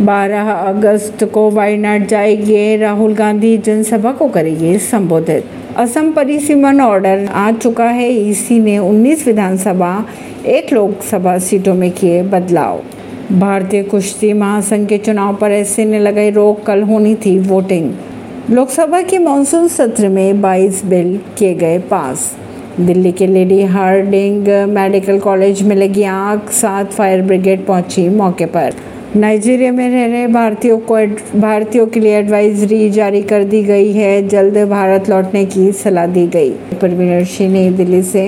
12 अगस्त को वायनाड जाएँगे, राहुल गांधी जनसभा को करेंगे संबोधित। असम परिसीमन ऑर्डर आ चुका है, इसी ने 19 विधानसभा, एक लोकसभा सीटों में किए बदलाव। भारतीय कुश्ती महासंघ के चुनाव पर ऐसे ने लगाई रोक, कल होनी थी वोटिंग। लोकसभा के मानसून सत्र में 22 बिल किए गए पास। दिल्ली के लेडी हार्डिंग मेडिकल कॉलेज में लगी आग, सात फायर ब्रिगेड पहुँची मौके पर। नाइजीरिया में रह रहे भारतीयों को भारतीयों के लिए एडवाइजरी जारी कर दी गई है। जल्द भारत लौटने की सलाह दी गई। परवीन सिंह, नई दिल्ली से।